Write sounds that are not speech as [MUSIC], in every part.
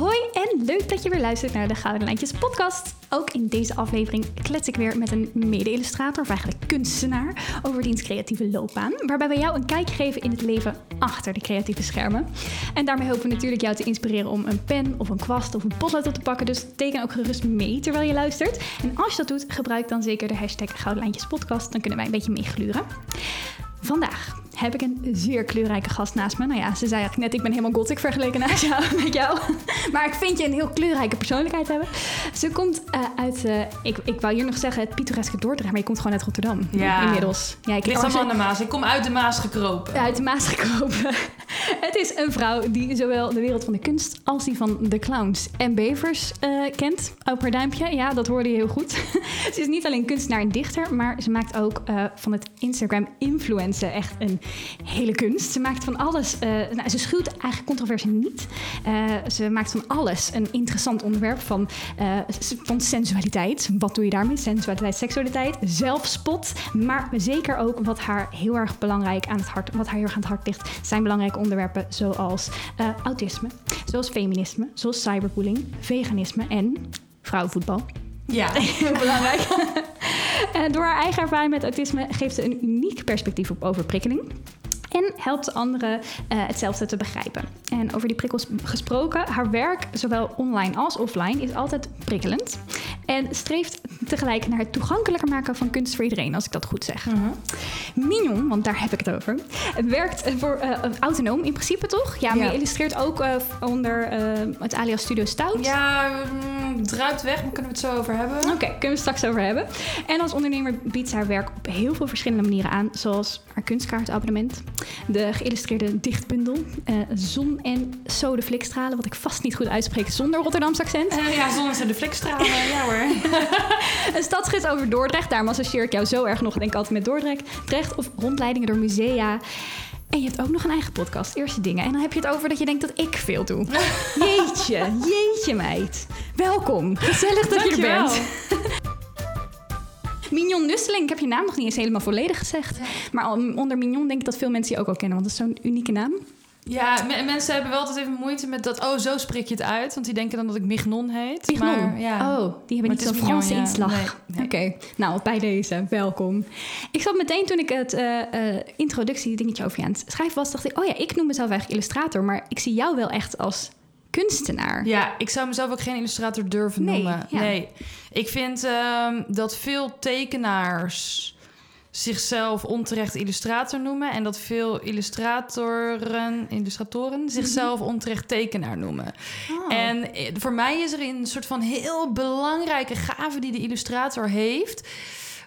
Hoi en leuk dat je weer luistert naar de Gouden Lijntjes podcast. Ook in deze aflevering klets ik weer met een mede-illustrator, of eigenlijk kunstenaar, over diens creatieve loopbaan. Waarbij we jou een kijkje geven in het leven achter de creatieve schermen. En daarmee hopen we natuurlijk jou te inspireren om een pen of een kwast of een potlood op te pakken. Dus teken ook gerust mee terwijl je luistert. En als je dat doet, gebruik dan zeker de hashtag Gouden Lijntjes podcast. Dan kunnen wij een beetje meegluren. Vandaag heb ik een zeer kleurrijke gast naast me. Nou ja, ze zei eigenlijk net, ik ben helemaal gothic vergeleken naast jou, [LAUGHS] met jou. Maar ik vind je een heel kleurrijke persoonlijkheid hebben. Ze komt uh, uit, uh, ik, ik wou hier nog zeggen, het pittoreske Dordrecht, maar je komt gewoon uit Rotterdam ja. inmiddels. Ja, ik ligt allemaal aan de Maas. Ik kom uit de Maas gekropen. Uit de Maas gekropen. [LAUGHS] het is een vrouw die zowel de wereld van de kunst als die van de clowns en bevers uh, kent. Op haar duimpje, ja, dat hoorde je heel goed. [LAUGHS] ze is niet alleen kunstenaar en dichter, maar ze maakt ook van het Instagram influencer echt een hele kunst. Ze maakt van alles. Uh, nou, ze schuwt eigenlijk controversie niet. Uh, ze maakt van alles een interessant onderwerp van, uh, van sensualiteit. Wat doe je daarmee? Sensualiteit, seksualiteit, zelfspot. Maar zeker ook wat haar heel erg belangrijk aan het hart, wat haar heel aan het hart ligt, zijn belangrijke onderwerpen zoals autisme, zoals feminisme, zoals cyberbullying, veganisme en vrouwenvoetbal. Ja, [LAUGHS] heel belangrijk. [LAUGHS] door haar eigen ervaring met autisme geeft ze een uniek perspectief op overprikkeling. En helpt anderen uh, hetzelfde te begrijpen. En over die prikkels gesproken, haar werk, zowel online als offline, is altijd prikkelend. En streeft tegelijk naar het toegankelijker maken van kunst voor iedereen, als ik dat goed zeg. Mhm. Uh -huh. Mignon, want daar heb ik het over, werkt voor uh, autonoom in principe toch? Ja, maar ja. je illustreert ook onder het alias Studio Stout. Ja, mm, druipt weg, maar kunnen we het zo over hebben? Oké, okay, kunnen we het straks over hebben. En als ondernemer biedt ze haar werk op heel veel verschillende manieren aan, zoals haar kunstkaartabonnement, de geïllustreerde dichtbundel, uh, zon- en sodeflikstralen, wat ik vast niet goed uitspreek zonder Rotterdamse accent. Uh, ja, zon- en sodeflikstralen, [LAUGHS] ja hoor. [LAUGHS] een stadsgids over Dordrecht, daarom associeer ik jou zo erg nog, denk ik altijd met Dordrecht. Drecht of rondleidingen door musea. En je hebt ook nog een eigen podcast, Eerste Dingen. En dan heb je het over dat je denkt dat ik veel doe. [LAUGHS] Jeetje, jeetje meid. Welkom, gezellig dat je er bent. Mignon Nusseling, ik heb je naam nog niet eens helemaal volledig gezegd. Ja. Maar onder Mignon denk ik dat veel mensen je ook al kennen, want dat is zo'n unieke naam. Ja, mensen hebben wel altijd even moeite met dat. Oh, zo spreek je het uit. Want die denken dan dat ik Mignon heet. Mignon? Maar, ja. Oh, die hebben niet zo'n Franse ja. inslag. Nee, nee. [LAUGHS] Oké, okay. nou, bij deze, welkom. Ik zat meteen toen ik het uh, uh, introductie dingetje over je aan het schrijven was... dacht ik, oh ja, ik noem mezelf eigenlijk illustrator... maar ik zie jou wel echt als kunstenaar. Ja, ik zou mezelf ook geen illustrator durven nee, noemen. Ja. Nee, ik vind um, dat veel tekenaars zichzelf onterecht illustrator noemen en dat veel illustratoren, illustratoren zichzelf onterecht tekenaar noemen. Oh. En voor mij is er een soort van heel belangrijke gave die de illustrator heeft.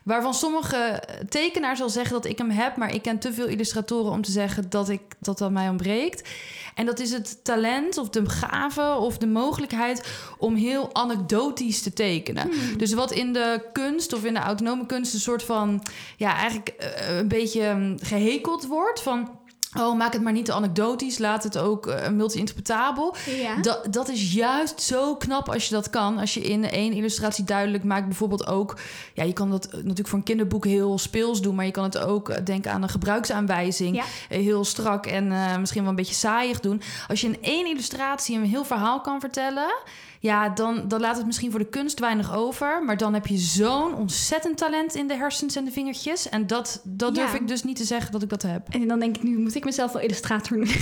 Waarvan sommige tekenaars al zeggen dat ik hem heb, maar ik ken te veel illustratoren om te zeggen dat ik dat mij ontbreekt. En dat is het talent of de gave of de mogelijkheid om heel anekdotisch te tekenen. Hmm. Dus wat in de kunst of in de autonome kunst een soort van, ja, eigenlijk uh, een beetje um, gehekeld wordt van. Oh, maak het maar niet te anekdotisch. Laat het ook uh, multi-interpretabel. Ja. Dat, dat is juist zo knap als je dat kan. Als je in één illustratie duidelijk maakt. Bijvoorbeeld ook... Ja, je kan dat natuurlijk voor een kinderboek heel speels doen. Maar je kan het ook uh, denken aan een gebruiksaanwijzing. Ja. Heel strak en uh, misschien wel een beetje saaiig doen. Als je in één illustratie een heel verhaal kan vertellen... Ja, dan, dan laat het misschien voor de kunst weinig over. Maar dan heb je zo'n ontzettend talent in de hersens en de vingertjes. En dat, dat durf Ja. ik dus niet te zeggen dat ik dat heb. En dan denk ik, nu moet ik mezelf wel illustrator noemen. [LAUGHS]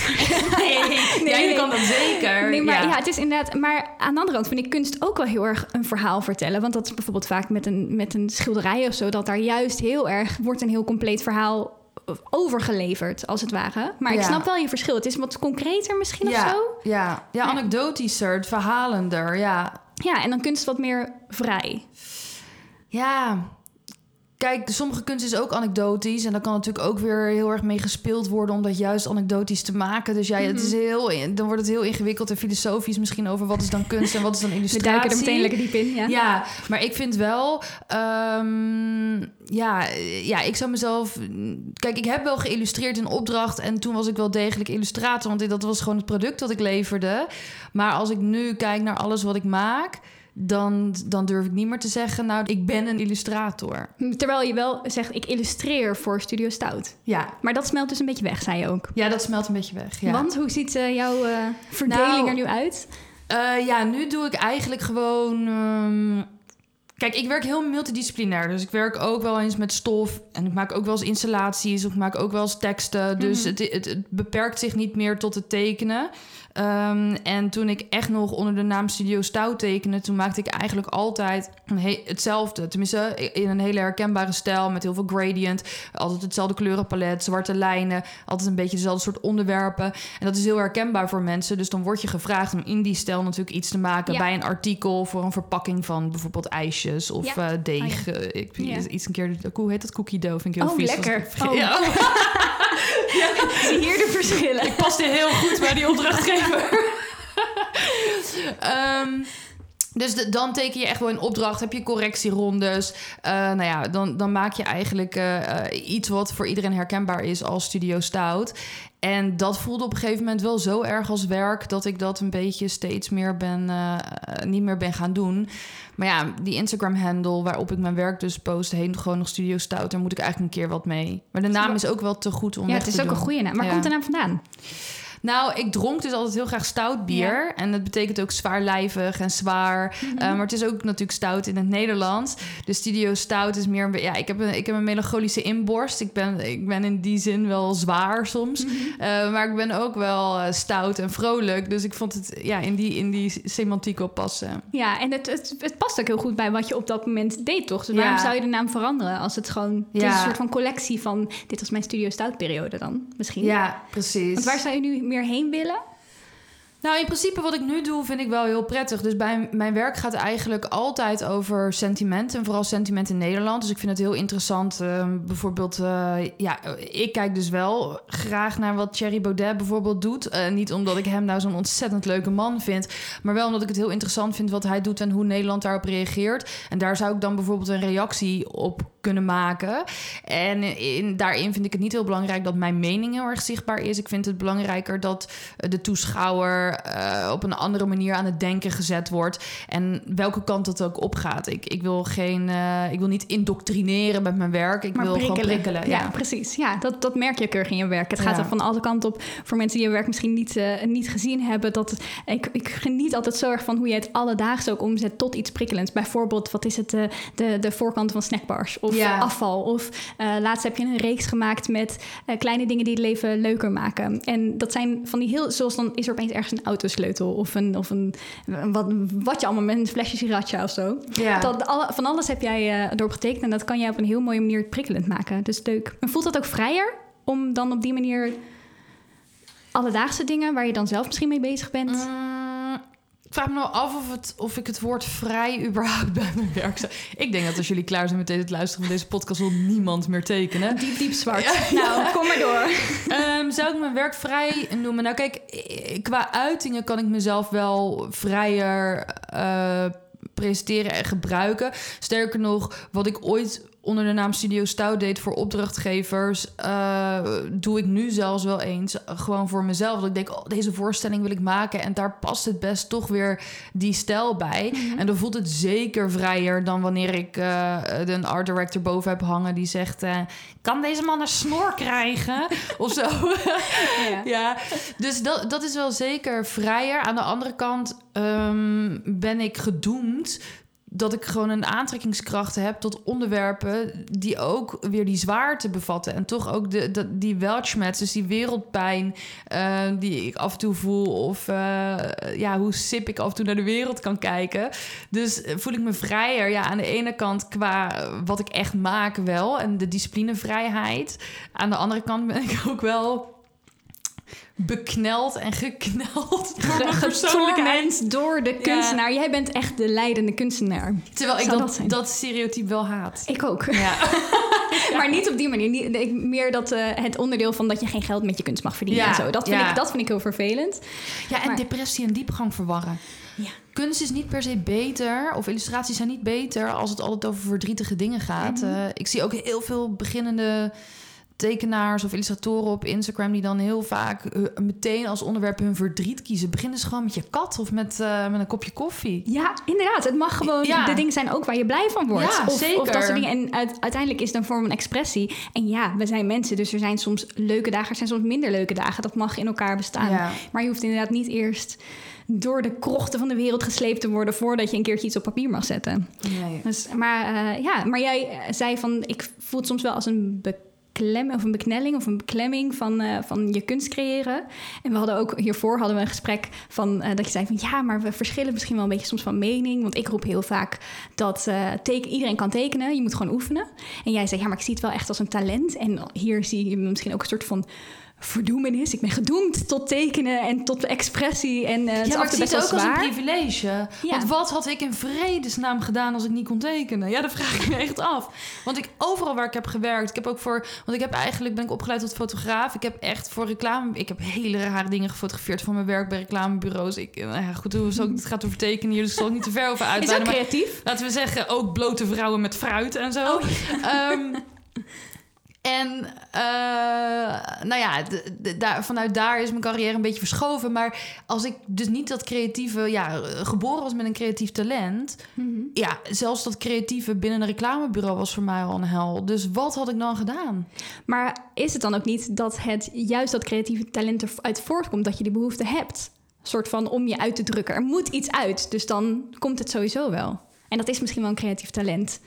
Nee, [LAUGHS] Nee, nee. kan dat zeker. Nee, maar ja. ja. het is inderdaad. Maar aan de andere kant vind ik kunst ook wel heel erg een verhaal vertellen. Want dat is bijvoorbeeld vaak met een, met een schilderij of zo, dat daar juist heel erg wordt een heel compleet verhaal overgeleverd, als het ware. Maar ik snap wel je verschil. Het is wat concreter misschien ja, of zo. Ja, ja, anekdotischer, het verhalender, ja. Ja, en dan kunst wat meer vrij. Ja, kijk, sommige kunst is ook anekdotisch. En daar kan natuurlijk ook weer heel erg mee gespeeld worden... om dat juist anekdotisch te maken. Dus ja, het Mhm. is heel, dan wordt het heel ingewikkeld en filosofisch misschien... over wat is dan kunst en wat is dan [LAUGHS] We illustratie. duiken er meteen lekker diep in. Ja. Ja, maar ik vind wel... ehm, ja, ja, ik zou mezelf... Kijk, ik heb wel geïllustreerd in opdracht... en toen was ik wel degelijk illustrator... want dat was gewoon het product dat ik leverde. Maar als ik nu kijk naar alles wat ik maak... Dan, dan durf ik niet meer te zeggen... nou, ik ben een illustrator. Terwijl je wel zegt, ik illustreer voor Studio Stout. Ja, Maar dat smelt dus een beetje weg, zei je ook. ja dat smelt een beetje weg. Ja. Want hoe ziet eh, jouw eh, verdeling Nou, er nu uit? Eh, ja, nu doe ik eigenlijk gewoon. ehm, Kijk, ik werk heel multidisciplinair. Dus ik werk ook wel eens met stof. En ik maak ook wel eens installaties. Of ik maak ook wel eens teksten. Dus Mhm. het, het, het beperkt zich niet meer tot het tekenen. Ehm, en toen ik echt nog onder de naam Studio Stout tekende... toen maakte ik eigenlijk altijd hetzelfde. Tenminste, in een hele herkenbare stijl... met heel veel gradient. Altijd hetzelfde kleurenpalet, zwarte lijnen. Altijd een beetje dezelfde soort onderwerpen. En dat is heel herkenbaar voor mensen. Dus dan word je gevraagd om in die stijl natuurlijk iets te maken... Ja. bij een artikel voor een verpakking van bijvoorbeeld of Ja. eh, deeg. Oh, ja. Eh, ik, Ja. Iets een keer, hoe heet dat? Cookie dough vind ik heel Oh, vies. ik lekker. vergeet. Oh. [LAUGHS] Ja. [LAUGHS] Zie hier de verschillen. Ik paste heel goed bij die opdrachtgever. [LAUGHS] Ehm, dus de- dan teken je echt wel een opdracht, heb je correctierondes. Eh nou ja, dan, dan maak je eigenlijk iets wat voor iedereen herkenbaar is als Studio Stout. En dat voelde op een gegeven moment wel zo erg als werk dat ik dat een beetje steeds meer ben, eh, niet meer ben gaan doen. Maar ja, die Instagram-handle waarop ik mijn werk dus post, heet gewoon nog Studio Stout. Daar moet ik eigenlijk een keer wat mee. Maar de naam is ook wel te goed om Ja, het is ook een goede naam. Waar Ja. komt de naam vandaan? Nou, ik dronk dus altijd heel graag stout bier. En dat betekent ook zwaarlijvig en zwaar. Mhm. Eh, maar het is ook natuurlijk stout in het Nederlands. De studio stout is meer... Ja, ik heb een, ik heb een melancholische inborst. Ik ben, ik ben in die zin wel zwaar soms. Mhm. Eh, maar ik ben ook wel eh, stout en vrolijk. Dus ik vond het ja, in, die, in die semantiek wel passen. Ja, en het, het, het past ook heel goed bij wat je op dat moment deed, toch? Dus waarom Ja. zou je de naam veranderen als het gewoon... Het is Ja. een soort van collectie van... Dit was mijn Studio Stout periode dan, misschien. Ja, precies. Want waar zou je nu meer heen willen? Nou, in principe wat ik nu doe vind ik wel heel prettig. Dus bij mijn werk gaat eigenlijk altijd over sentiment. En vooral sentiment in Nederland. Dus ik vind het heel interessant. ehm, bijvoorbeeld, eh, ja, ik kijk dus wel graag naar wat Thierry Baudet bijvoorbeeld doet. Eh, niet omdat ik hem nou zo'n ontzettend leuke man vind. Maar wel omdat ik het heel interessant vind wat hij doet en hoe Nederland daarop reageert. En daar zou ik dan bijvoorbeeld een reactie op kunnen maken. En in, daarin vind ik het niet heel belangrijk dat mijn mening heel erg zichtbaar is. Ik vind het belangrijker dat eh, de toeschouwer eh, op een andere manier aan het denken gezet wordt. En welke kant het ook opgaat. Ik, ik wil geen, eh, ik wil niet indoctrineren met mijn werk. Ik Maar wil gewoon prikkelen. Ja, Ja. precies. Ja, dat, dat merk je keurig in je werk. Het gaat Ja. er van alle kanten op. Voor mensen die je werk misschien niet, eh, niet gezien hebben. Dat, ik, ik geniet altijd zo erg van hoe je het alledaags ook omzet tot iets prikkelends. Bijvoorbeeld, wat is het? eh, de, de voorkant van snackbars. Of Ja. afval. Of laatst heb je een reeks gemaakt met kleine dingen die het leven leuker maken. En dat zijn van die heel... Zoals dan is er opeens ergens een autosleutel. Of een... Of een wat, wat je allemaal met een flesje of zo. Ja. Dat, alle, van alles heb jij erop getekend en dat kan jij op een heel mooie manier prikkelend maken. Dus leuk. En voelt dat ook vrijer om dan op die manier alledaagse dingen waar je dan zelf misschien mee bezig bent? Mm, ik vraag me nou af of, het, of ik het woord vrij überhaupt [LAUGHS] bij mijn werk zou... Ik denk dat als jullie klaar zijn met het luisteren van deze podcast... wil niemand meer tekenen. Diep, diep zwart. Nou, kom maar door. [LAUGHS] Ehm, zou ik mijn werk vrij noemen? Nou, kijk, eh, qua uitingen kan ik mezelf wel vrijer eh, presenteren en gebruiken. Sterker nog, wat ik ooit onder de naam Studio Stout deed voor opdrachtgevers, eh, doe ik nu zelfs wel eens gewoon voor mezelf. Dat ik denk, oh, deze voorstelling wil ik maken en daar past het best toch weer die stijl bij. En dan voelt het zeker vrijer dan wanneer ik eh, een art director boven heb hangen die zegt, eh, kan deze man een snor krijgen? [LAUGHS] of zo. Ja. [LAUGHS] ja, dus dat, dat is wel zeker vrijer. Aan de andere kant ehm, ben ik gedoemd dat ik gewoon een aantrekkingskracht heb tot onderwerpen die ook weer die zwaarte bevatten. En toch ook de, die weltschmerz, dus die wereldpijn eh, die ik af en toe voel. Of eh, ja, hoe sip ik af en toe naar de wereld kan kijken. Dus voel ik me vrijer. Ja, aan de ene kant qua wat ik echt maak wel. En de disciplinevrijheid. Aan de andere kant ben ik [LAUGHS] ook wel bekneld en gekneld [LAUGHS] door mijn persoonlijkheid. Door de kunstenaar. Jij bent echt de leidende kunstenaar. Terwijl ik dat, dat stereotype wel haat. Ik ook. Ja. [LAUGHS] Maar niet op die manier. Meer dat, eh, het onderdeel van dat je geen geld met je kunst mag verdienen Ja, en zo. Dat vind, ik, dat vind ik heel vervelend. ja, en Maar- depressie en diepgang verwarren. Ja. Kunst is niet per se beter, of illustraties zijn niet beter als het altijd over verdrietige dingen gaat. Mhm. Eh, ik zie ook heel veel beginnende tekenaars of illustratoren op Instagram die dan heel vaak eh, meteen als onderwerp hun verdriet kiezen. Beginnen ze gewoon met je kat of met, eh, met een kopje koffie. Ja, inderdaad. Het mag gewoon Ja. de dingen zijn ook waar je blij van wordt. Ja, of, zeker. of dat soort dingen. En uit- uiteindelijk is het een vorm van expressie. En ja, we zijn mensen, dus er zijn soms leuke dagen, er zijn soms minder leuke dagen. Dat mag in elkaar bestaan. Ja. Maar je hoeft inderdaad niet eerst door de krochten van de wereld gesleept te worden voordat je een keertje iets op papier mag zetten. Nee. Dus, maar, eh, ja, maar jij zei van, ik voel het soms wel als een beklem, of een beknelling of een beklemming van, eh, van je kunst creëren. En we hadden ook hiervoor hadden we een gesprek van eh, dat je zei van ja, maar we verschillen misschien wel een beetje soms van mening. Want ik roep heel vaak dat eh, teken, iedereen kan tekenen, je moet gewoon oefenen. En jij zei ja, maar ik zie het wel echt als een talent. En hier zie je misschien ook een soort van verdoemenis. Ik ben gedoemd tot tekenen en tot expressie. En eh het is Ja, maar ik zie het ook als een privilege. Ja. Want wat had ik in vredesnaam gedaan als ik niet kon tekenen? Ja, dat vraag ik me echt af. Want ik overal waar ik heb gewerkt, ik heb ook voor, want ik heb eigenlijk ben ik opgeleid tot fotograaf. Ik heb echt voor reclame, ik heb hele rare dingen gefotografeerd voor mijn werk bij reclamebureaus. Ik, nou ja, goed, hoe zal ik- het gaat over tekenen hier, dus ik zal ik niet te ver over Is ook uitweiden. Maar creatief. laten we zeggen, ook blote vrouwen met fruit en zo. Ehm, [LAUGHS] en eh, nou ja, daar, vanuit daar is mijn carrière een beetje verschoven. Maar als ik dus niet dat creatieve, ja, geboren was met een creatief talent. Ja, zelfs dat creatieve binnen een reclamebureau was voor mij al een hel. Dus wat had ik dan gedaan? Maar is het dan ook niet dat het juist dat creatieve talent eruit voortkomt dat je die behoefte hebt? Een soort van om je uit te drukken. Er moet iets uit, dus dan komt het sowieso wel. En dat is misschien wel een creatief talent.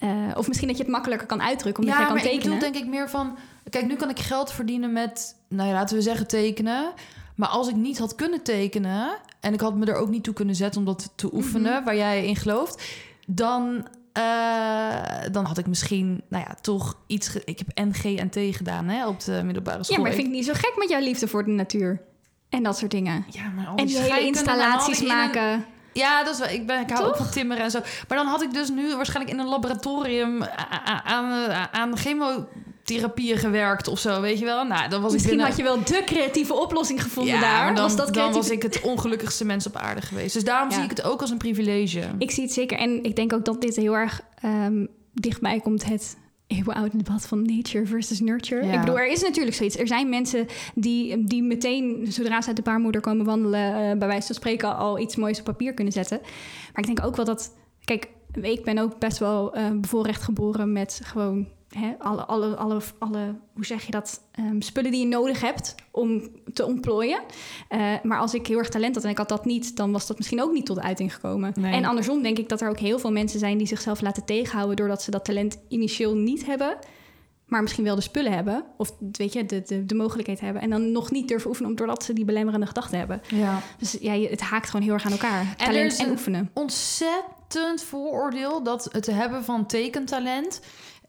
Eh, of misschien dat je het makkelijker kan uitdrukken omdat ja, jij kan maar ik tekenen. bedoel denk ik meer van... Kijk, nu kan ik geld verdienen met, nou ja, laten we zeggen tekenen. Maar als ik niet had kunnen tekenen... en ik had me er ook niet toe kunnen zetten om dat te oefenen... Mhm. waar jij in gelooft... dan, eh, dan had ik misschien, nou ja, toch iets... ge- ik heb NG en T gedaan hè, op de middelbare school. ja, maar ik vind het niet zo gek met jouw liefde voor de natuur. En dat soort dingen. Ja, maar al En die hele installaties ik maken. Ja, dat is wel. Ik, ben, ik hou ook van timmeren en zo. Maar dan had ik dus nu waarschijnlijk in een laboratorium aan, aan, aan chemotherapieën gewerkt of zo, weet je wel? Nou, dan was Misschien ik binnen... had je wel de creatieve oplossing gevonden ja, daar. dan, was dat dan creatief... was ik het ongelukkigste mens op aarde geweest. Dus daarom Ja. zie ik het ook als een privilege. Ik zie het zeker. En ik denk ook dat dit heel erg ehm, dichtbij komt het eeuwenoude debat van nature versus nurture. Ja. Ik bedoel, er is natuurlijk zoiets. Er zijn mensen die, die meteen, zodra ze uit de baarmoeder komen wandelen, eh, bij wijze van spreken al iets moois op papier kunnen zetten. Maar ik denk ook wel dat, kijk, ik ben ook best wel eh, bevoorrecht geboren met gewoon alle, alle, alle, alle, hoe zeg je dat, Ehm, spullen die je nodig hebt om te ontplooien. Eh, maar als ik heel erg talent had en ik had dat niet, dan was dat misschien ook niet tot uiting gekomen. Nee. En andersom denk ik dat er ook heel veel mensen zijn die zichzelf laten tegenhouden doordat ze dat talent initieel niet hebben. Maar misschien wel de spullen hebben. Of weet je, de, de, de mogelijkheid hebben. En dan nog niet durven oefenen doordat ze die belemmerende gedachten hebben. Ja. Dus ja, het haakt gewoon heel erg aan elkaar. Talent en, een- oefenen. Ontzettend vooroordeel dat het hebben van tekentalent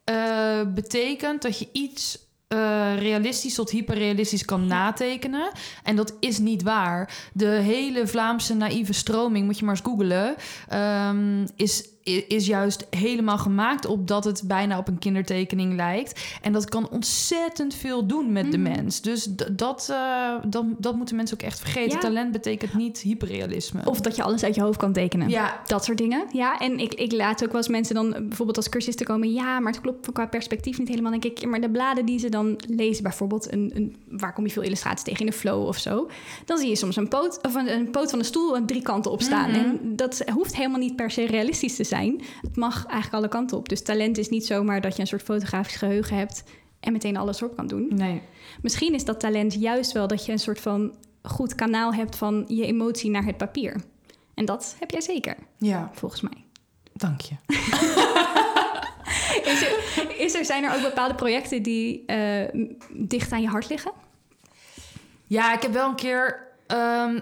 eh, betekent dat je iets eh, realistisch tot hyperrealistisch kan natekenen. En dat is niet waar. De hele Vlaamse naïeve stroming, moet je maar eens googlen, ehm, is, is juist helemaal gemaakt op dat het bijna op een kindertekening lijkt. En dat kan ontzettend veel doen met de Mhm. mens. Dus dat, eh, dat, dat moeten mensen ook echt vergeten. Ja. Talent betekent niet hyperrealisme. Of dat je alles uit je hoofd kan tekenen. ja, Dat soort dingen. Ja, en ik, ik laat ook wel eens mensen dan eh, bijvoorbeeld als cursisten komen. Ja, maar het klopt qua perspectief niet helemaal. Dan denk ik, maar de bladen die ze dan lezen, bijvoorbeeld, een, een, waar kom je veel illustraties tegen in de flow of zo. Dan zie je soms een poot, of een, een poot van een stoel aan drie kanten op staan. Mhm. En dat hoeft helemaal niet per se realistisch te zijn. Het mag eigenlijk alle kanten op. Dus talent is niet zomaar dat je een soort fotografisch geheugen hebt en meteen alles op kan doen. nee. Misschien is dat talent juist wel dat je een soort van goed kanaal hebt van je emotie naar het papier. En dat heb jij zeker, Ja, volgens mij. dank je. [LAUGHS] Is er, is er, zijn er ook bepaalde projecten die eh, dicht aan je hart liggen? Ja, ik heb wel een keer ehm,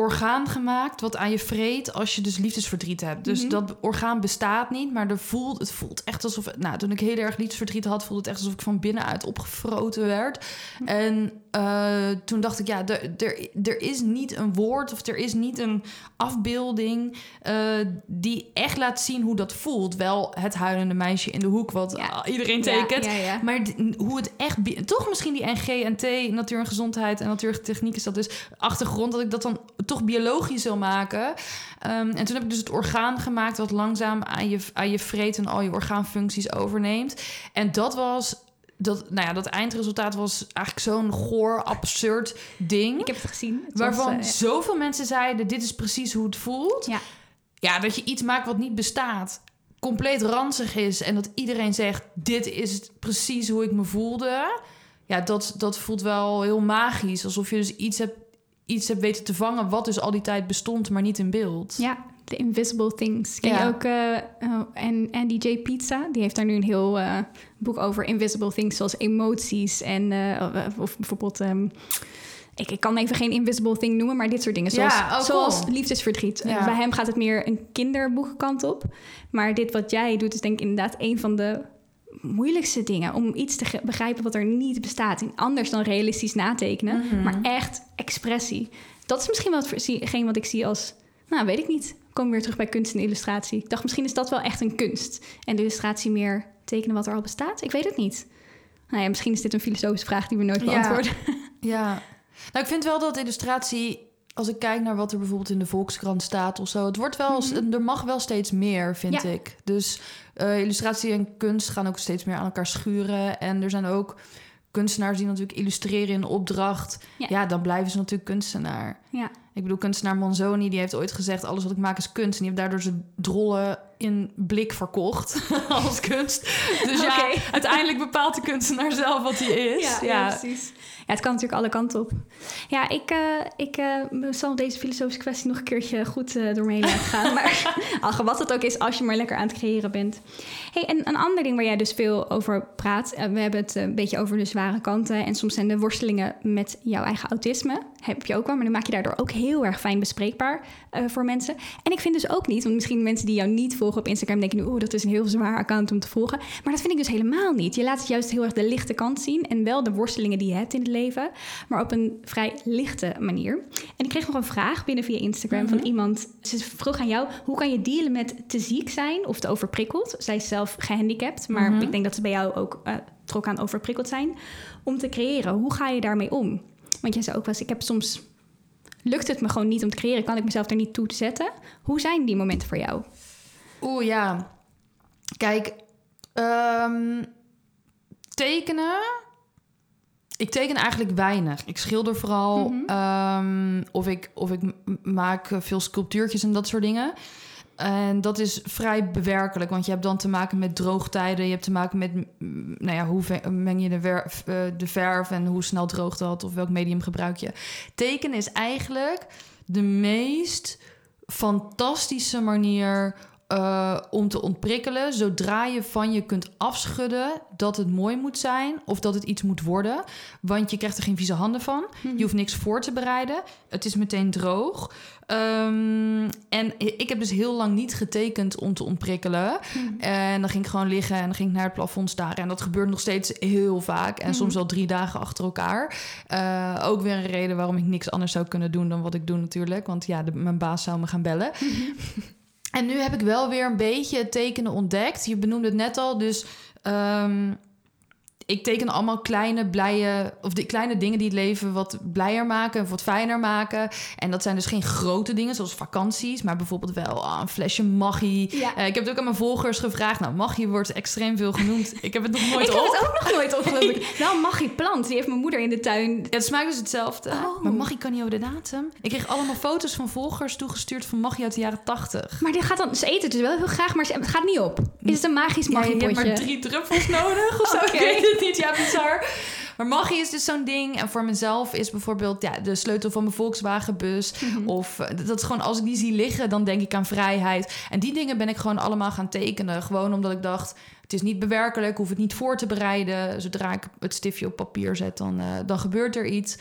orgaan gemaakt wat aan je vreet als je dus liefdesverdriet hebt. Dus Mhm. dat orgaan bestaat niet, maar er voelt, het voelt echt alsof... Nou, toen ik heel erg liefdesverdriet had, voelde het echt alsof ik van binnenuit opgefroten werd. En eh, toen dacht ik, ja, er, is niet een woord of er is niet een afbeelding eh, die echt laat zien hoe dat voelt. Wel het huilende meisje in de hoek, wat Ja. ah, iedereen tekent. Ja, ja, ja. Maar hoe het echt... Toch misschien die NG en T, natuur en gezondheid en natuurlijke techniek is dat dus achtergrond... dat ik dat dan toch biologisch wil maken. Ehm, en toen heb ik dus het orgaan gemaakt... wat langzaam aan je, aan je vreet en al je orgaanfuncties overneemt. En dat was dat, nou ja, dat eindresultaat was eigenlijk zo'n goor, absurd ding. Ik heb het gezien. Het waarvan was, eh, zoveel mensen zeiden: dit is precies hoe het voelt. ja. Ja, dat je iets maakt wat niet bestaat, compleet ranzig is en dat iedereen zegt: dit is precies hoe ik me voelde. Ja, dat, dat voelt wel heel magisch, alsof je dus iets hebt, iets hebt weten te vangen wat dus al die tijd bestond, maar niet in beeld. Ja, The Invisible Things. Ken Ja. je ook? eh, oh, en Andy J. Pizza, die heeft daar nu een heel eh, boek over Invisible Things, zoals emoties en eh, of bijvoorbeeld. ehm, ik, ik kan even geen invisible thing noemen, maar dit soort dingen. Zoals, Ja, oh, cool. zoals liefdesverdriet. Ja. Bij hem gaat het meer een kinderboekenkant op. Maar dit wat jij doet, is denk ik inderdaad een van de moeilijkste dingen. Om iets te begrijpen wat er niet bestaat. En anders dan realistisch natekenen. Mhm. Maar echt expressie. Dat is misschien wel hetgeen wat ik zie als... Nou, weet ik niet. Kom weer terug bij kunst en illustratie. Ik dacht, misschien is dat wel echt een kunst. En de illustratie meer tekenen wat er al bestaat. Ik weet het niet. Nou ja, misschien is dit een filosofische vraag die we nooit beantwoorden. Ja, nou, ik vind wel dat illustratie, als ik kijk naar wat er bijvoorbeeld in de Volkskrant staat of zo, het wordt wel, er mag wel steeds meer, vind. Ja. ik. Dus eh, illustratie en kunst gaan ook steeds meer aan elkaar schuren. En er zijn ook kunstenaars die natuurlijk illustreren in opdracht. Ja. Ja, dan blijven ze natuurlijk kunstenaar. Ja. Ik bedoel, kunstenaar Manzoni, die heeft ooit gezegd... alles wat ik maak is kunst. En die heeft daardoor zijn drollen in blik verkocht [LAUGHS] als kunst. Dus ja, [LAUGHS] uiteindelijk bepaalt de kunstenaar zelf wat hij is. precies. Ja, het kan natuurlijk alle kanten op. Ja, ik, eh, ik eh, zal deze filosofische kwestie nog een keertje goed eh, door me heen laten gaan. [LAUGHS] maar ach, wat het ook is, als je maar lekker aan het creëren bent. Hey, en een ander ding waar jij dus veel over praat. we hebben het een beetje over de zware kanten. En soms zijn de worstelingen met jouw eigen autisme. Heb je ook wel, maar dan maak je daardoor ook heel erg fijn bespreekbaar eh, voor mensen. En ik vind dus ook niet, want misschien mensen die jou niet volgen op Instagram denken nu, oeh, dat is een heel zwaar account om te volgen. Maar dat vind ik dus helemaal niet. Je laat juist heel erg de lichte kant zien en wel de worstelingen die je hebt in het leven, maar op een vrij lichte manier. En ik kreeg nog een vraag binnen via Instagram van iemand. Ze vroeg aan jou, hoe kan je dealen met te ziek zijn of te overprikkeld? Zij is zelf gehandicapt, maar Mhm. ik denk dat ze bij jou ook eh trok aan overprikkeld zijn. Om te creëren, hoe ga je daarmee om? Want jij zei ook wel eens, ik heb soms lukt het me gewoon niet om te creëren, kan ik mezelf er niet toe zetten. Hoe zijn die momenten voor jou? Oeh, ja. Kijk, ehm, tekenen. Ik teken eigenlijk weinig. Ik schilder vooral. Mhm. ehm, of ik, of ik maak veel sculptuurtjes en dat soort dingen. En dat is vrij bewerkelijk, want je hebt dan te maken met droogtijden. Je hebt te maken met, mm, nou ja, hoe meng je de, werf, eh, de verf en hoe snel droogt dat of welk medium gebruik je. Tekenen is eigenlijk de meest fantastische manier eh, om te ontprikkelen. Zodra je van je kunt afschudden dat het mooi moet zijn of dat het iets moet worden. Want je krijgt er geen vieze handen van. Je hoeft niks voor te bereiden. Het is meteen droog. Ehm, en ik heb dus heel lang niet getekend om te ontprikkelen. En dan ging ik gewoon liggen en dan ging ik naar het plafond staren. En dat gebeurt nog steeds heel vaak. En soms wel drie dagen achter elkaar. Eh, ook weer een reden waarom ik niks anders zou kunnen doen dan wat ik doe natuurlijk. Want ja, de- mijn baas zou me gaan bellen. [LAUGHS] En nu heb ik wel weer een beetje het tekenen ontdekt. Je benoemde het net al, dus ehm, ik teken allemaal kleine, blije... of die kleine dingen die het leven wat blijer maken... of wat fijner maken. En dat zijn dus geen grote dingen, zoals vakanties... maar bijvoorbeeld wel ah, een flesje Maggi. Ja. Eh, ik heb het ook aan mijn volgers gevraagd. Nou, Maggi wordt extreem veel genoemd. Ik heb het nog nooit [LAUGHS] ik heb op. het ook nog nooit opgelopen. [LAUGHS] Een magie plant. Die heeft mijn moeder in de tuin. Ja, het smaakt dus hetzelfde. Oh. Maar Maggi kan niet over de datum. Ik kreeg allemaal foto's van volgers toegestuurd van Maggi uit de jaren 80. Maar die gaat dan, ze eten het dus wel heel graag, maar ze- het gaat niet op. Is het een magisch Ja, je hebt maar drie druppels nodig of zo. [LAUGHS] Oké. Het [LAUGHS] niet. Ja, bizar. Maar magie is dus zo'n ding. En voor mezelf is bijvoorbeeld ja, de sleutel van mijn Volkswagenbus. Mhm. Of eh, dat is gewoon als ik die zie liggen, dan denk ik aan vrijheid. En die dingen ben ik gewoon allemaal gaan tekenen. Gewoon omdat ik dacht, het is niet bewerkelijk. Hoef het niet voor te bereiden. Zodra ik het stiftje op papier zet, dan, eh, dan gebeurt er iets.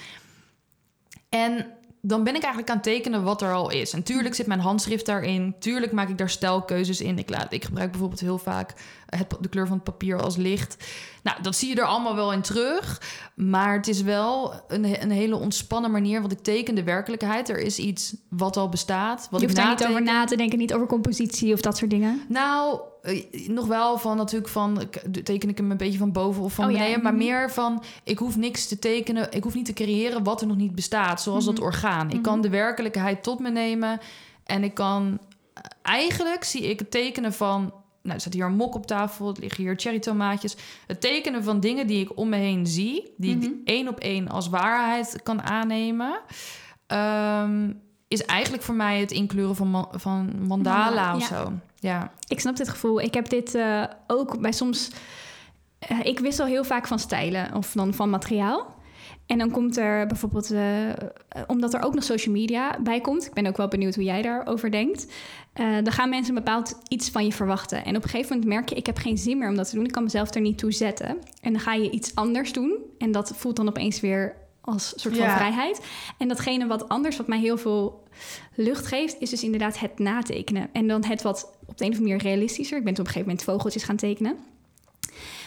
En dan ben ik eigenlijk aan het tekenen wat er al is. En tuurlijk zit mijn handschrift daarin. Tuurlijk maak ik daar stijlkeuzes in. Ik, laat, ik gebruik bijvoorbeeld heel vaak het, de kleur van het papier als licht. Nou, dat zie je er allemaal wel in terug. Maar het is wel een, een hele ontspannen manier. Want ik teken de werkelijkheid. Er is iets wat al bestaat. Wat je hoeft ik daar niet over na te denken, niet over compositie of dat soort dingen. Nou, nog wel van natuurlijk van teken ik hem een beetje van boven of van Oh ja, beneden, maar mhm. meer van ik hoef niks te tekenen, ik hoef niet te creëren wat er nog niet bestaat, zoals Mhm. dat orgaan. Ik kan de werkelijkheid tot me nemen en ik kan eigenlijk zie ik het tekenen van nou, er staat hier een mok op tafel, er liggen hier cherry tomaatjes. Het tekenen van dingen die ik om me heen zie, die Mhm. ik één op één als waarheid kan aannemen, ehm, is eigenlijk voor mij het inkleuren van, ma- van mandala of zo. Ja. Ik snap dit gevoel. Ik heb dit eh, ook bij soms... eh, ik wissel heel vaak van stijlen of dan van materiaal. En dan komt er bijvoorbeeld... eh, omdat er ook nog social media bij komt... ik ben ook wel benieuwd hoe jij daarover denkt... dan gaan mensen een bepaald iets van je verwachten. En op een gegeven moment merk je... ik heb geen zin meer om dat te doen. Ik kan mezelf er niet toe zetten. En dan ga je iets anders doen. En dat voelt dan opeens weer als soort van Ja. vrijheid. En datgene wat anders, wat mij heel veel lucht geeft, is dus inderdaad het natekenen. En dan het wat op de een of andere manier realistischer. Ik ben op een gegeven moment vogeltjes gaan tekenen.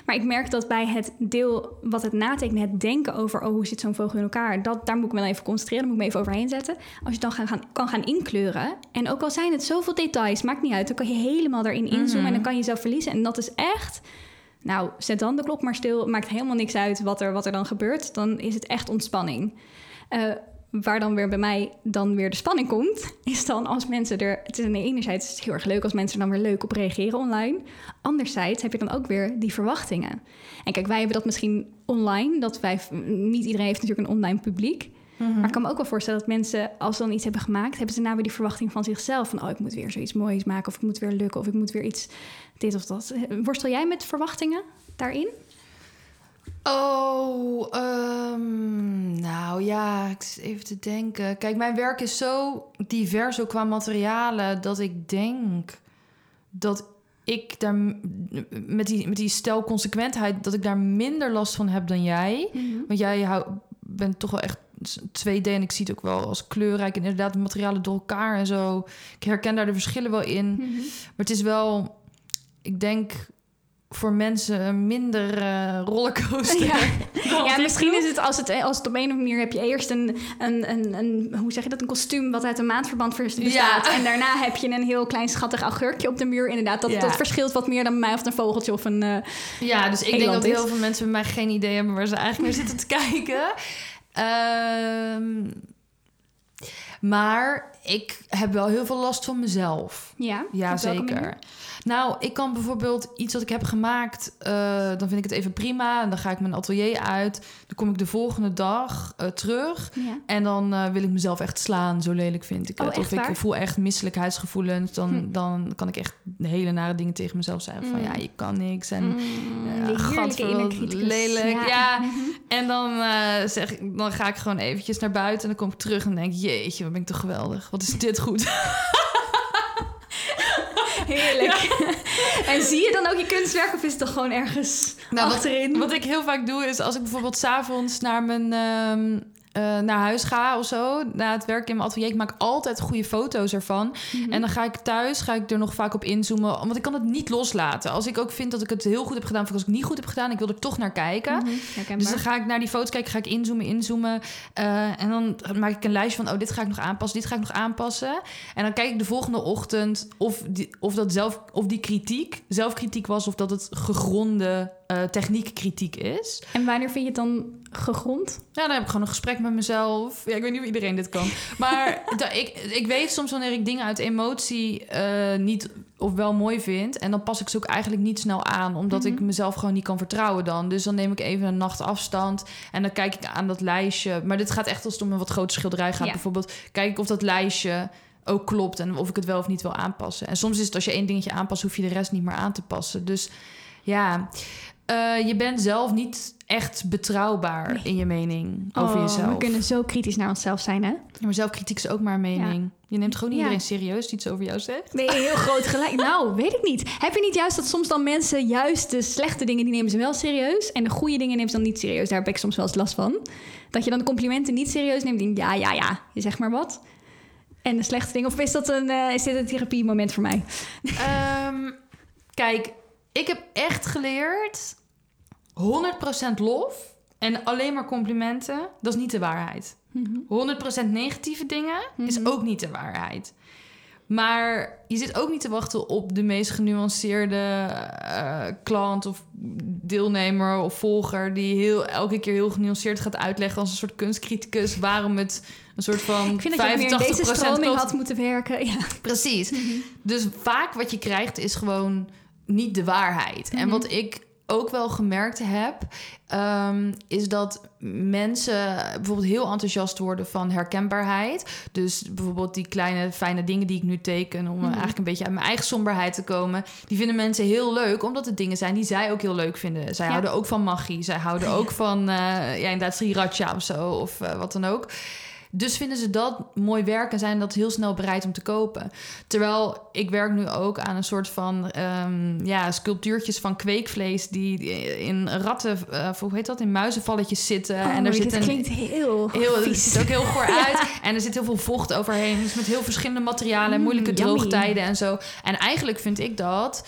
Maar ik merk dat bij het deel wat het natekenen, het denken over oh, hoe zit zo'n vogel in elkaar, dat, daar moet ik me dan even concentreren, daar moet ik me even overheen zetten. Als je dan gaan, gaan, kan gaan inkleuren, en ook al zijn het zoveel details, maakt niet uit, dan kan je helemaal daarin inzoomen Mhm. en dan kan je jezelf verliezen. En dat is echt, nou, zet dan de klok maar stil, maakt helemaal niks uit wat er, wat er dan gebeurt, dan is het echt ontspanning. Eh, waar dan weer bij mij dan weer de spanning komt, is dan als mensen er. Het is is het heel erg leuk als mensen er dan weer leuk op reageren online. Anderzijds heb je dan ook weer die verwachtingen. En kijk, wij hebben dat misschien online, dat wij niet iedereen heeft natuurlijk een online publiek. Maar ik kan me ook wel voorstellen dat mensen, als ze dan iets hebben gemaakt, hebben ze weer die verwachting van zichzelf. Van, oh, ik moet weer zoiets moois maken, of ik moet weer lukken, of ik moet weer iets dit of dat. Worstel jij met verwachtingen daarin? Oh, ehm, nou ja, ik zit even te denken. Kijk, mijn werk is zo divers ook qua materialen dat ik denk dat ik daar met die, met die stel consequentheid dat ik daar minder last van heb dan jij. Want jij hou, bent toch wel echt 2D en ik zie het ook wel als kleurrijk en inderdaad de materialen door elkaar en zo. Ik herken daar de verschillen wel in. Mhm. Maar het is wel, ik denk voor mensen een minder eh, rollercoaster. Ja. [LAUGHS] misschien is het als, het als het op een of andere manier heb je eerst een, een, een, een hoe zeg je dat, een kostuum wat uit een maandverband bestaat. Ja. En daarna heb je een heel klein schattig augurkje op de muur. Inderdaad, dat, Ja. dat verschilt wat meer dan bij mij of een vogeltje of een... eh, Ja, dus ik denk dat is. heel veel mensen bij mij geen idee hebben waar ze eigenlijk naar zitten te [LAUGHS] kijken. Um, maar ik heb wel heel veel last van mezelf. ja, Ja, zeker. Nou, ik kan bijvoorbeeld iets wat ik heb gemaakt, eh, dan vind ik het even prima. En dan ga ik mijn atelier uit. Dan kom ik de volgende dag eh, terug. Ja. En dan eh, wil ik mezelf echt slaan, zo lelijk vind ik Oh, het. of ik waar? voel echt misselijkheidsgevoelens. Dan, Hm. dan kan ik echt hele nare dingen tegen mezelf zeggen. Van Mm. ja, je kan niks. En Mm, gadver, lelijk. Ja. Mhm. En dan, zeg ik, dan ga ik gewoon eventjes naar buiten en dan kom ik terug en denk jeetje, ben ik toch geweldig. Wat is dit goed. [LAUGHS] Heerlijk. [LAUGHS] en zie je dan ook je kunstwerk of is het toch gewoon ergens Nou, wat- achterin? Wat ik heel vaak doe is als ik bijvoorbeeld s'avonds naar mijn ehm, eh, naar huis ga of zo, na het werk in mijn atelier, ik maak altijd goede foto's ervan. Mhm. En dan ga ik thuis, ga ik er nog vaak op inzoomen, want ik kan het niet loslaten. Als ik ook vind dat ik het heel goed heb gedaan, of als ik het niet goed heb gedaan, ik wil er toch naar kijken. Mhm. Dus dan ga ik naar die foto's kijken, ga ik inzoomen, inzoomen. eh, en dan maak ik een lijstje van, oh, dit ga ik nog aanpassen, dit ga ik nog aanpassen. En dan kijk ik de volgende ochtend of die, of dat zelf, of die kritiek zelfkritiek was, of dat het gegronde eh techniekkritiek is. En wanneer vind je het dan gegrond? Ja, dan heb ik gewoon een gesprek met mezelf. Ja, ik weet niet of iedereen dit kan. Maar [LAUGHS] da- ik, ik weet soms wanneer ik dingen uit emotie eh, niet of wel mooi vind. En dan pas ik ze ook eigenlijk niet snel aan. Omdat ik Mhm. mezelf gewoon niet kan vertrouwen dan. Dus dan neem ik even een nacht afstand. En dan kijk ik aan dat lijstje. Maar dit gaat echt als het om een wat grote schilderij gaat. Ja. Bijvoorbeeld kijk ik of dat lijstje ook klopt. En of ik het wel of niet wil aanpassen. En soms is het als je één dingetje aanpast... hoef je de rest niet meer aan te passen. Dus ja... eh, je bent zelf niet echt betrouwbaar Nee. in je mening over Oh, jezelf. We kunnen zo kritisch naar onszelf zijn, hè? Ja, maar zelfkritiek is ook maar een mening. Je neemt gewoon Ja. iedereen serieus die iets over jou zegt. Nee, heel groot gelijk. [LAUGHS] Nou, weet ik niet. Heb je niet juist dat soms dan mensen juist de slechte dingen die nemen ze wel serieus en de goede dingen nemen ze dan niet serieus? Daar heb ik soms wel eens last van. Dat je dan de complimenten niet serieus neemt. Die, ja, ja, ja, je zegt maar wat. En de slechte dingen. Of is dat een, eh, is dit een therapiemoment voor mij? Ehm, kijk, ik heb echt geleerd... 100% lof en alleen maar complimenten, dat is niet de waarheid. 100% negatieve dingen is Mhm. ook niet de waarheid. Maar je zit ook niet te wachten op de meest genuanceerde eh, klant of deelnemer of volger die heel, elke keer heel genuanceerd gaat uitleggen als een soort kunstcriticus waarom het een soort van Ik vind dat je meer in 85% deze stroming had moeten werken. Ja. Precies. Dus vaak wat je krijgt is gewoon niet de waarheid. En Mhm. wat ik ook wel gemerkt heb, ehm, is dat mensen bijvoorbeeld heel enthousiast worden van herkenbaarheid. Dus bijvoorbeeld die kleine fijne dingen die ik nu teken, om eh, Mhm. eigenlijk een beetje uit mijn eigen somberheid te komen, die vinden mensen heel leuk, omdat het dingen zijn die zij ook heel leuk vinden. Zij Ja. houden ook van magie, zij houden [LAUGHS] ook van, eh, ja, inderdaad, sriracha of zo, of eh, wat dan ook. Dus vinden ze dat mooi werk en zijn dat heel snel bereid om te kopen. Terwijl ik werk nu ook aan een soort van ehm, ja, sculptuurtjes van kweekvlees die in ratten, eh, hoe heet dat, in muizenvalletjes zitten. Oh, en er zit een klinkt heel, heel, het ziet ook heel goor [LAUGHS] uit. En er zit heel veel vocht overheen. Dus met heel verschillende materialen en Mm, moeilijke droogtijden en zo. En eigenlijk vind ik dat.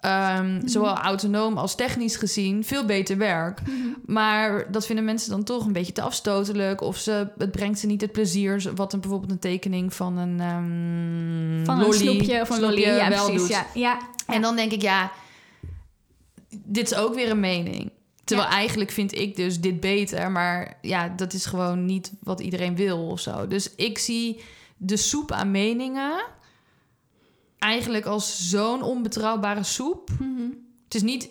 Ehm, Mhm. Zowel autonoom als technisch gezien veel beter werk. Mhm. Maar dat vinden mensen dan toch een beetje te afstotelijk. Of ze, het brengt ze niet het plezier. Wat een, bijvoorbeeld een tekening van een ehm Van lolly, een snoepje of een lolly. Ja, wel precies. doet. Ja, ja. En dan denk ik, ja, dit is ook weer een mening. Terwijl eigenlijk vind ik dus dit beter. Maar ja, dat is gewoon niet wat iedereen wil of zo. Dus ik zie de soep aan meningen eigenlijk als zo'n onbetrouwbare soep. Mhm. Het is niet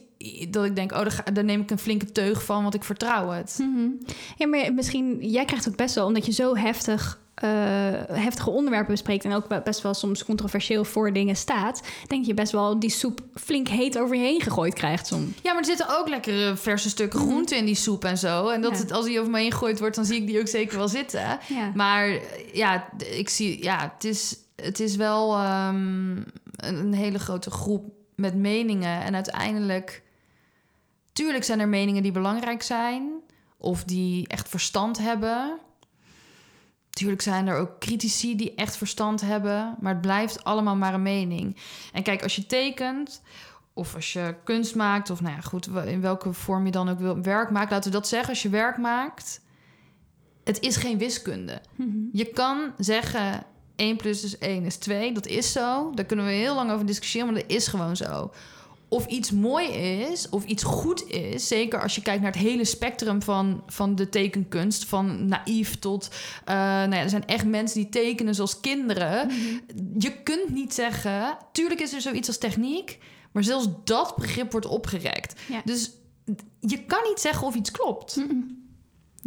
dat ik denk, oh, daar, ga- daar neem ik een flinke teug van, want ik vertrouw het. Mhm. Ja, maar misschien, jij krijgt ook best wel, omdat je zo heftig, eh, heftige onderwerpen bespreekt en ook best wel soms controversieel voor dingen staat, denk je best wel die soep flink heet over je heen gegooid krijgt soms. Ja, maar er zitten ook lekkere verse stukken Mhm. groente in die soep en zo. En dat Ja. het, als die over me heen gegooid wordt, dan zie ik die ook zeker wel zitten. Ja. Maar ja, ik zie, ja, het is, het is wel ehm, een, een hele grote groep met meningen. En uiteindelijk, tuurlijk zijn er meningen die belangrijk zijn of die echt verstand hebben. Tuurlijk zijn er ook critici die echt verstand hebben, maar het blijft allemaal maar een mening. En kijk, als je tekent of als je kunst maakt, of nou ja, goed, in welke vorm je dan ook wil werk maakt, laten we dat zeggen. Als je werk maakt, het is geen wiskunde. Mhm. Je kan zeggen 1 plus dus 1 is 2. Dat is zo. Daar kunnen we heel lang over discussiëren, maar dat is gewoon zo. Of iets mooi is, of iets goed is, zeker als je kijkt naar het hele spectrum van, van de tekenkunst, van naïef tot. eh, nou ja, er zijn echt mensen die tekenen zoals kinderen. Mhm. Je kunt niet zeggen, tuurlijk is er zoiets als techniek, maar zelfs dat begrip wordt opgerekt. Ja. Dus je kan niet zeggen of iets klopt.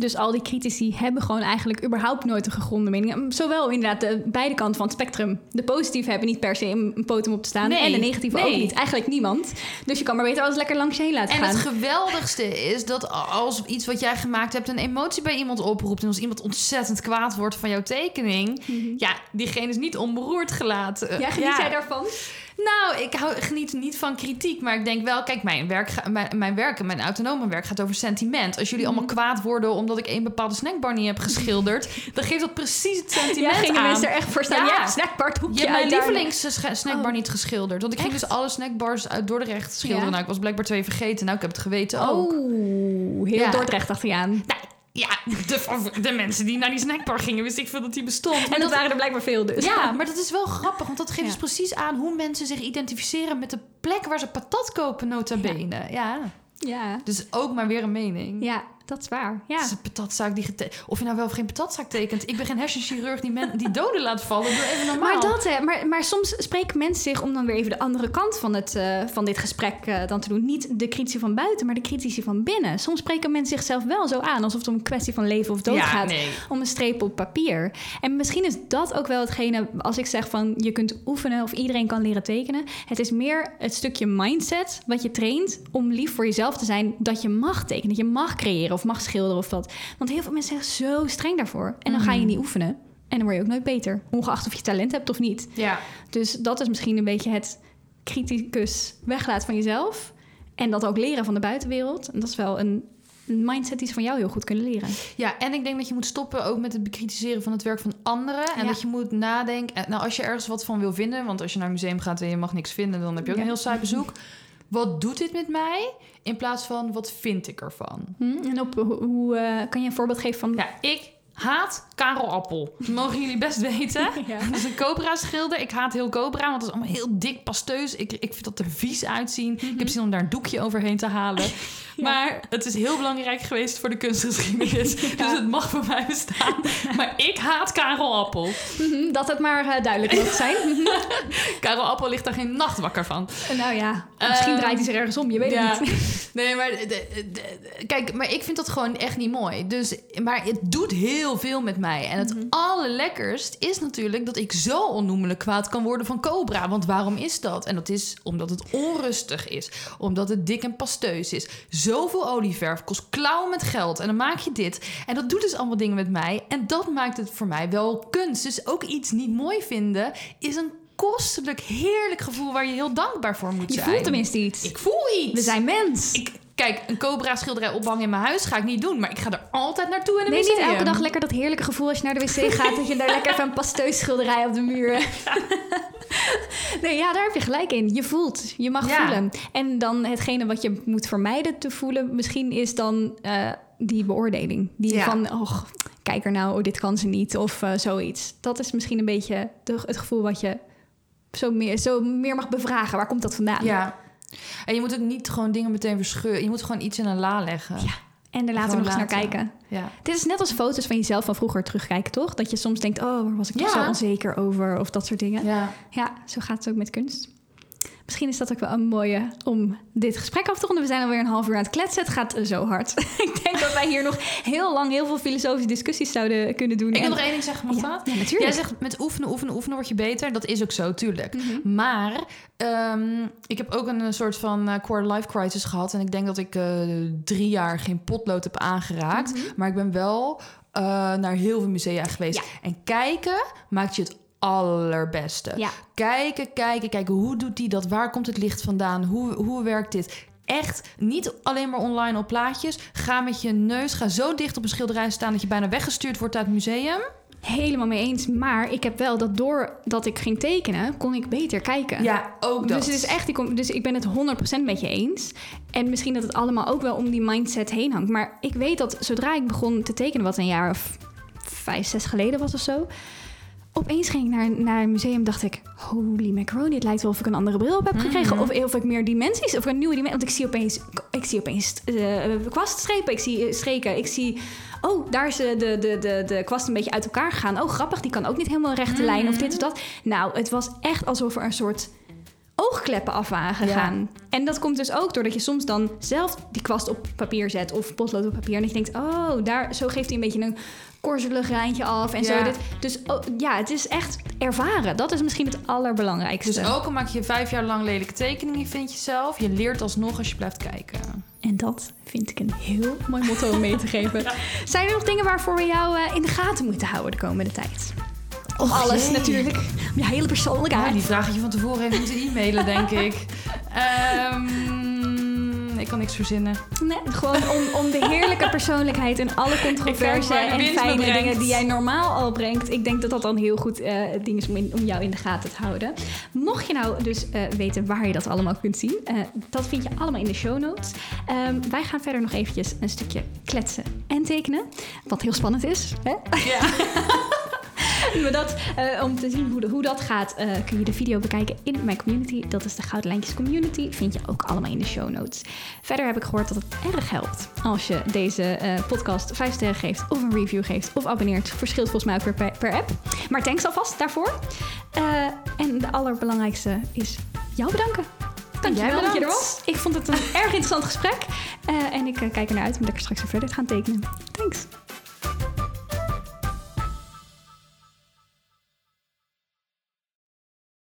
Dus al die critici hebben gewoon eigenlijk überhaupt nooit een gegronde mening. Zowel inderdaad de beide kanten van het spectrum. De positieve hebben niet per se een podium op te staan. Nee, en de negatieve nee. ook niet. Eigenlijk niemand. Dus je kan maar beter alles lekker langs je heen laten En gaan. het geweldigste is dat als iets wat jij gemaakt hebt een emotie bij iemand oproept en als iemand ontzettend kwaad wordt van jouw tekening, Mhm. ja, diegene is niet onberoerd gelaten. Ja, geniet jij daarvan? Nou, ik hou, geniet niet van kritiek, maar ik denk wel, kijk, mijn werk, ga- mijn, mijn werk en mijn autonome werk gaat over sentiment. Als jullie Mhm. allemaal kwaad worden omdat ik één bepaalde snackbar niet heb geschilderd, [LAUGHS] dan geeft dat precies het sentiment Ja, gingen aan. mensen er echt voor staan. Ja. Ja, snackbar, hoekje Je hebt mijn lievelings snackbar Oh. niet geschilderd. Want ik ging Echt? dus alle snackbars uit Dordrecht schilderen. Ja. Nou, ik was blijkbaar twee vergeten. Nou, ik heb het geweten ook. Oh, heel Ja. Dordrecht achter je aan. Nou, ja, [LAUGHS] de, de mensen die naar die snackbar gingen, wist ik veel dat die bestond. En dat waren er blijkbaar veel dus. Ja, maar dat is wel grappig, want dat geeft Ja. dus precies aan hoe mensen zich identificeren met de plek waar ze patat kopen, nota bene. Ja. Ja, Dus ook maar weer een mening. ja dat is waar. Ja. Het is een patatzaak die Of je nou wel of geen patatzaak tekent. Ik ben geen hersenchirurg die, men- die doden laat vallen. Doe even normaal. Maar, dat, hè, maar, maar soms spreken mensen zich, om dan weer even de andere kant van, het, eh, van dit gesprek eh, dan te doen, niet de critici van buiten, maar de critici van binnen. Soms spreken mensen zichzelf wel zo aan, alsof het om een kwestie van leven of dood ja, gaat. nee. Om een streep op papier. En misschien is dat ook wel hetgene, als ik zeg van je kunt oefenen of iedereen kan leren tekenen. Het is meer het stukje mindset wat je traint om lief voor jezelf te zijn. Dat je mag tekenen, dat je mag creëren of mag schilderen of dat. Want heel veel mensen zijn zo streng daarvoor. En dan ga je Mhm. niet oefenen. En dan word je ook nooit beter. Ongeacht of je talent hebt of niet. Ja. Dus dat is misschien een beetje het criticus weglaten van jezelf. En dat ook leren van de buitenwereld. En dat is wel een, een mindset die ze van jou heel goed kunnen leren. ja, en ik denk dat je moet stoppen ook met het bekritiseren van het werk van anderen. En Ja. dat je moet nadenken. en Nou, als je ergens wat van wil vinden, want als je naar een museum gaat en je mag niks vinden, dan heb je ook Ja. een heel saai bezoek. Wat doet dit met mij? In plaats van wat vind ik ervan? Hm? En op, hoe, hoe, eh, kan je een voorbeeld geven van... Ja, ik haat Karel Appel. Dat mogen jullie best weten. [LAUGHS] Ja. Dat is een Cobra schilder. Ik haat heel Cobra, want het is allemaal heel dik pasteus. Ik, ik vind dat er vies uitzien. Ik heb zin om daar een doekje overheen te halen. [LAUGHS] Maar het is heel belangrijk geweest voor de kunstgeschiedenis. [LAUGHS] Dus het mag voor mij bestaan. Maar ik haat Karel Appel. Mhm, Dat het maar eh, duidelijk moet zijn. Karel Appel ligt daar geen nacht wakker van. nou ja, misschien draait hij zich ergens om. Je weet het niet. Nee, maar de- de- de- kijk, maar ik vind dat gewoon echt niet mooi. Dus, maar het doet heel veel met mij. En het allerlekkerst is natuurlijk dat ik zo onnoemelijk kwaad kan worden van Cobra. Want waarom is dat? En dat is omdat het onrustig is. Omdat het dik en pasteus is. Zoveel olieverf kost klauwen met geld. En dan maak je dit. En dat doet dus allemaal dingen met mij. En dat maakt het voor mij wel kunst. Dus ook iets niet mooi vinden is een kostelijk, heerlijk gevoel waar je heel dankbaar voor moet Je zijn. voelt tenminste iets. Ik voel iets. We zijn mens. Ik, kijk, een Cobra schilderij ophangen in mijn huis ga ik niet doen. Maar ik ga er altijd naartoe in een Nee, niet elke dag lekker dat heerlijke gevoel als je naar de wc gaat... dat je daar lekker even een pasteus schilderij op de muur... [LAUGHS] nee, ja, daar heb je gelijk in. Je voelt, je mag Ja. voelen. En dan hetgene wat je moet vermijden te voelen... misschien is dan eh, die beoordeling. Die Ja. van, och, kijk er nou, oh, dit kan ze niet of eh, zoiets. Dat is misschien een beetje de, het gevoel wat je zo meer, zo meer mag bevragen. Waar komt dat vandaan? Ja. En je moet ook niet gewoon dingen meteen verscheuren. Je moet gewoon iets in een la leggen. Ja. En er later nog eens naar kijken. Ja. Dit is net als foto's van jezelf van vroeger terugkijken, toch? Dat je soms denkt, oh, waar was ik toch zo onzeker over? Of dat soort dingen. ja. Ja, zo gaat het ook met kunst. Misschien is dat ook wel een mooie om dit gesprek af te ronden. We zijn alweer een half uur aan het kletsen. Het gaat zo hard. [LAUGHS] ik denk dat wij hier nog heel lang heel veel filosofische discussies zouden kunnen doen. Ik wil En- nog één ding zeggen, mag ja, dat? ja, natuurlijk. Jij zegt met oefenen, oefenen, oefenen word je beter. Dat is ook zo, tuurlijk. Mhm. Maar ehm, ik heb ook een, eh, soort van eh, quarter life crisis gehad. En ik denk dat ik eh, drie jaar geen potlood heb aangeraakt. Mhm. Maar ik ben wel eh, naar heel veel musea geweest. Ja. En kijken maakt je het allerbeste. Ja. Kijken, kijken, kijken. Hoe doet die dat? Waar komt het licht vandaan? Hoe, hoe werkt dit? Echt niet alleen maar online op plaatjes. Ga met je neus, ga zo dicht op een schilderij staan dat je bijna weggestuurd wordt uit het museum. Helemaal mee eens. Maar ik heb wel dat doordat ik ging tekenen, kon ik beter kijken. Ja, ook dat. Dus, het is echt, com- dus ik ben het 100% met je eens. En misschien dat het allemaal ook wel om die mindset heen hangt. Maar ik weet dat zodra ik begon te tekenen, wat een jaar of vijf, zes geleden was of zo. Opeens ging ik naar, naar een museum dacht ik... Holy macaroni, het lijkt wel of ik een andere bril op heb gekregen. Of, of ik meer dimensies, of een nieuwe dimensie. Want ik zie opeens, ik zie opeens eh, kwaststrepen, ik zie eh, streken, ik zie... Oh, daar is eh, de, de, de, de kwast een beetje uit elkaar gegaan. Oh, grappig, die kan ook niet helemaal rechte lijn of dit of dat. Nou, het was echt alsof er een soort oogkleppen af waren gegaan. En dat komt dus ook doordat je soms dan zelf die kwast op papier zet of potlood op papier. En dat je denkt, oh, daar, zo geeft hij een beetje een korzelig lijntje af en Ja. zo. Dit. Dus oh, ja, het is echt ervaren. Dat is misschien het allerbelangrijkste. Dus ook al maak je vijf jaar lang lelijke tekeningen, vind je zelf, je leert alsnog als je blijft kijken. En dat vind ik een heel mooi motto om mee te geven. [LAUGHS] Zijn er nog dingen waarvoor we jou eh, in de gaten moeten houden de komende tijd? Alles jee. natuurlijk. Om je hele persoonlijke Ja, die vraag had je van tevoren even moeten e-mailen, denk [LAUGHS] ik. Ehm, ik kan niks verzinnen. Nee, gewoon om, om de heerlijke persoonlijkheid en alle controverse en fijne brengt. dingen die jij normaal al brengt. Ik denk dat dat dan heel goed het ding is om, in- om jou in de gaten te houden. Mocht je nou dus eh, weten waar je dat allemaal kunt zien, eh, dat vind je allemaal in de show notes. Ehm, wij gaan verder nog eventjes een stukje kletsen en tekenen. Wat heel spannend is. Hè? Ja. [LAUGHS] Maar dat, eh, om te zien hoe, de- hoe dat gaat, eh, kun je de video bekijken in mijn community. Dat is de Gouden Lijntjes Community. Vind je ook allemaal in de show notes. Verder heb ik gehoord dat het erg helpt als je deze eh, podcast 5 sterren geeft, of een review geeft, of abonneert. Verschilt volgens mij ook weer per, per app. Maar thanks alvast daarvoor. En de allerbelangrijkste is jou bedanken. Dankjewel dat je er was. Ik vond het een [LAUGHS] erg interessant gesprek. En ik kijk er naar uit om lekker straks weer verder te gaan tekenen. Thanks.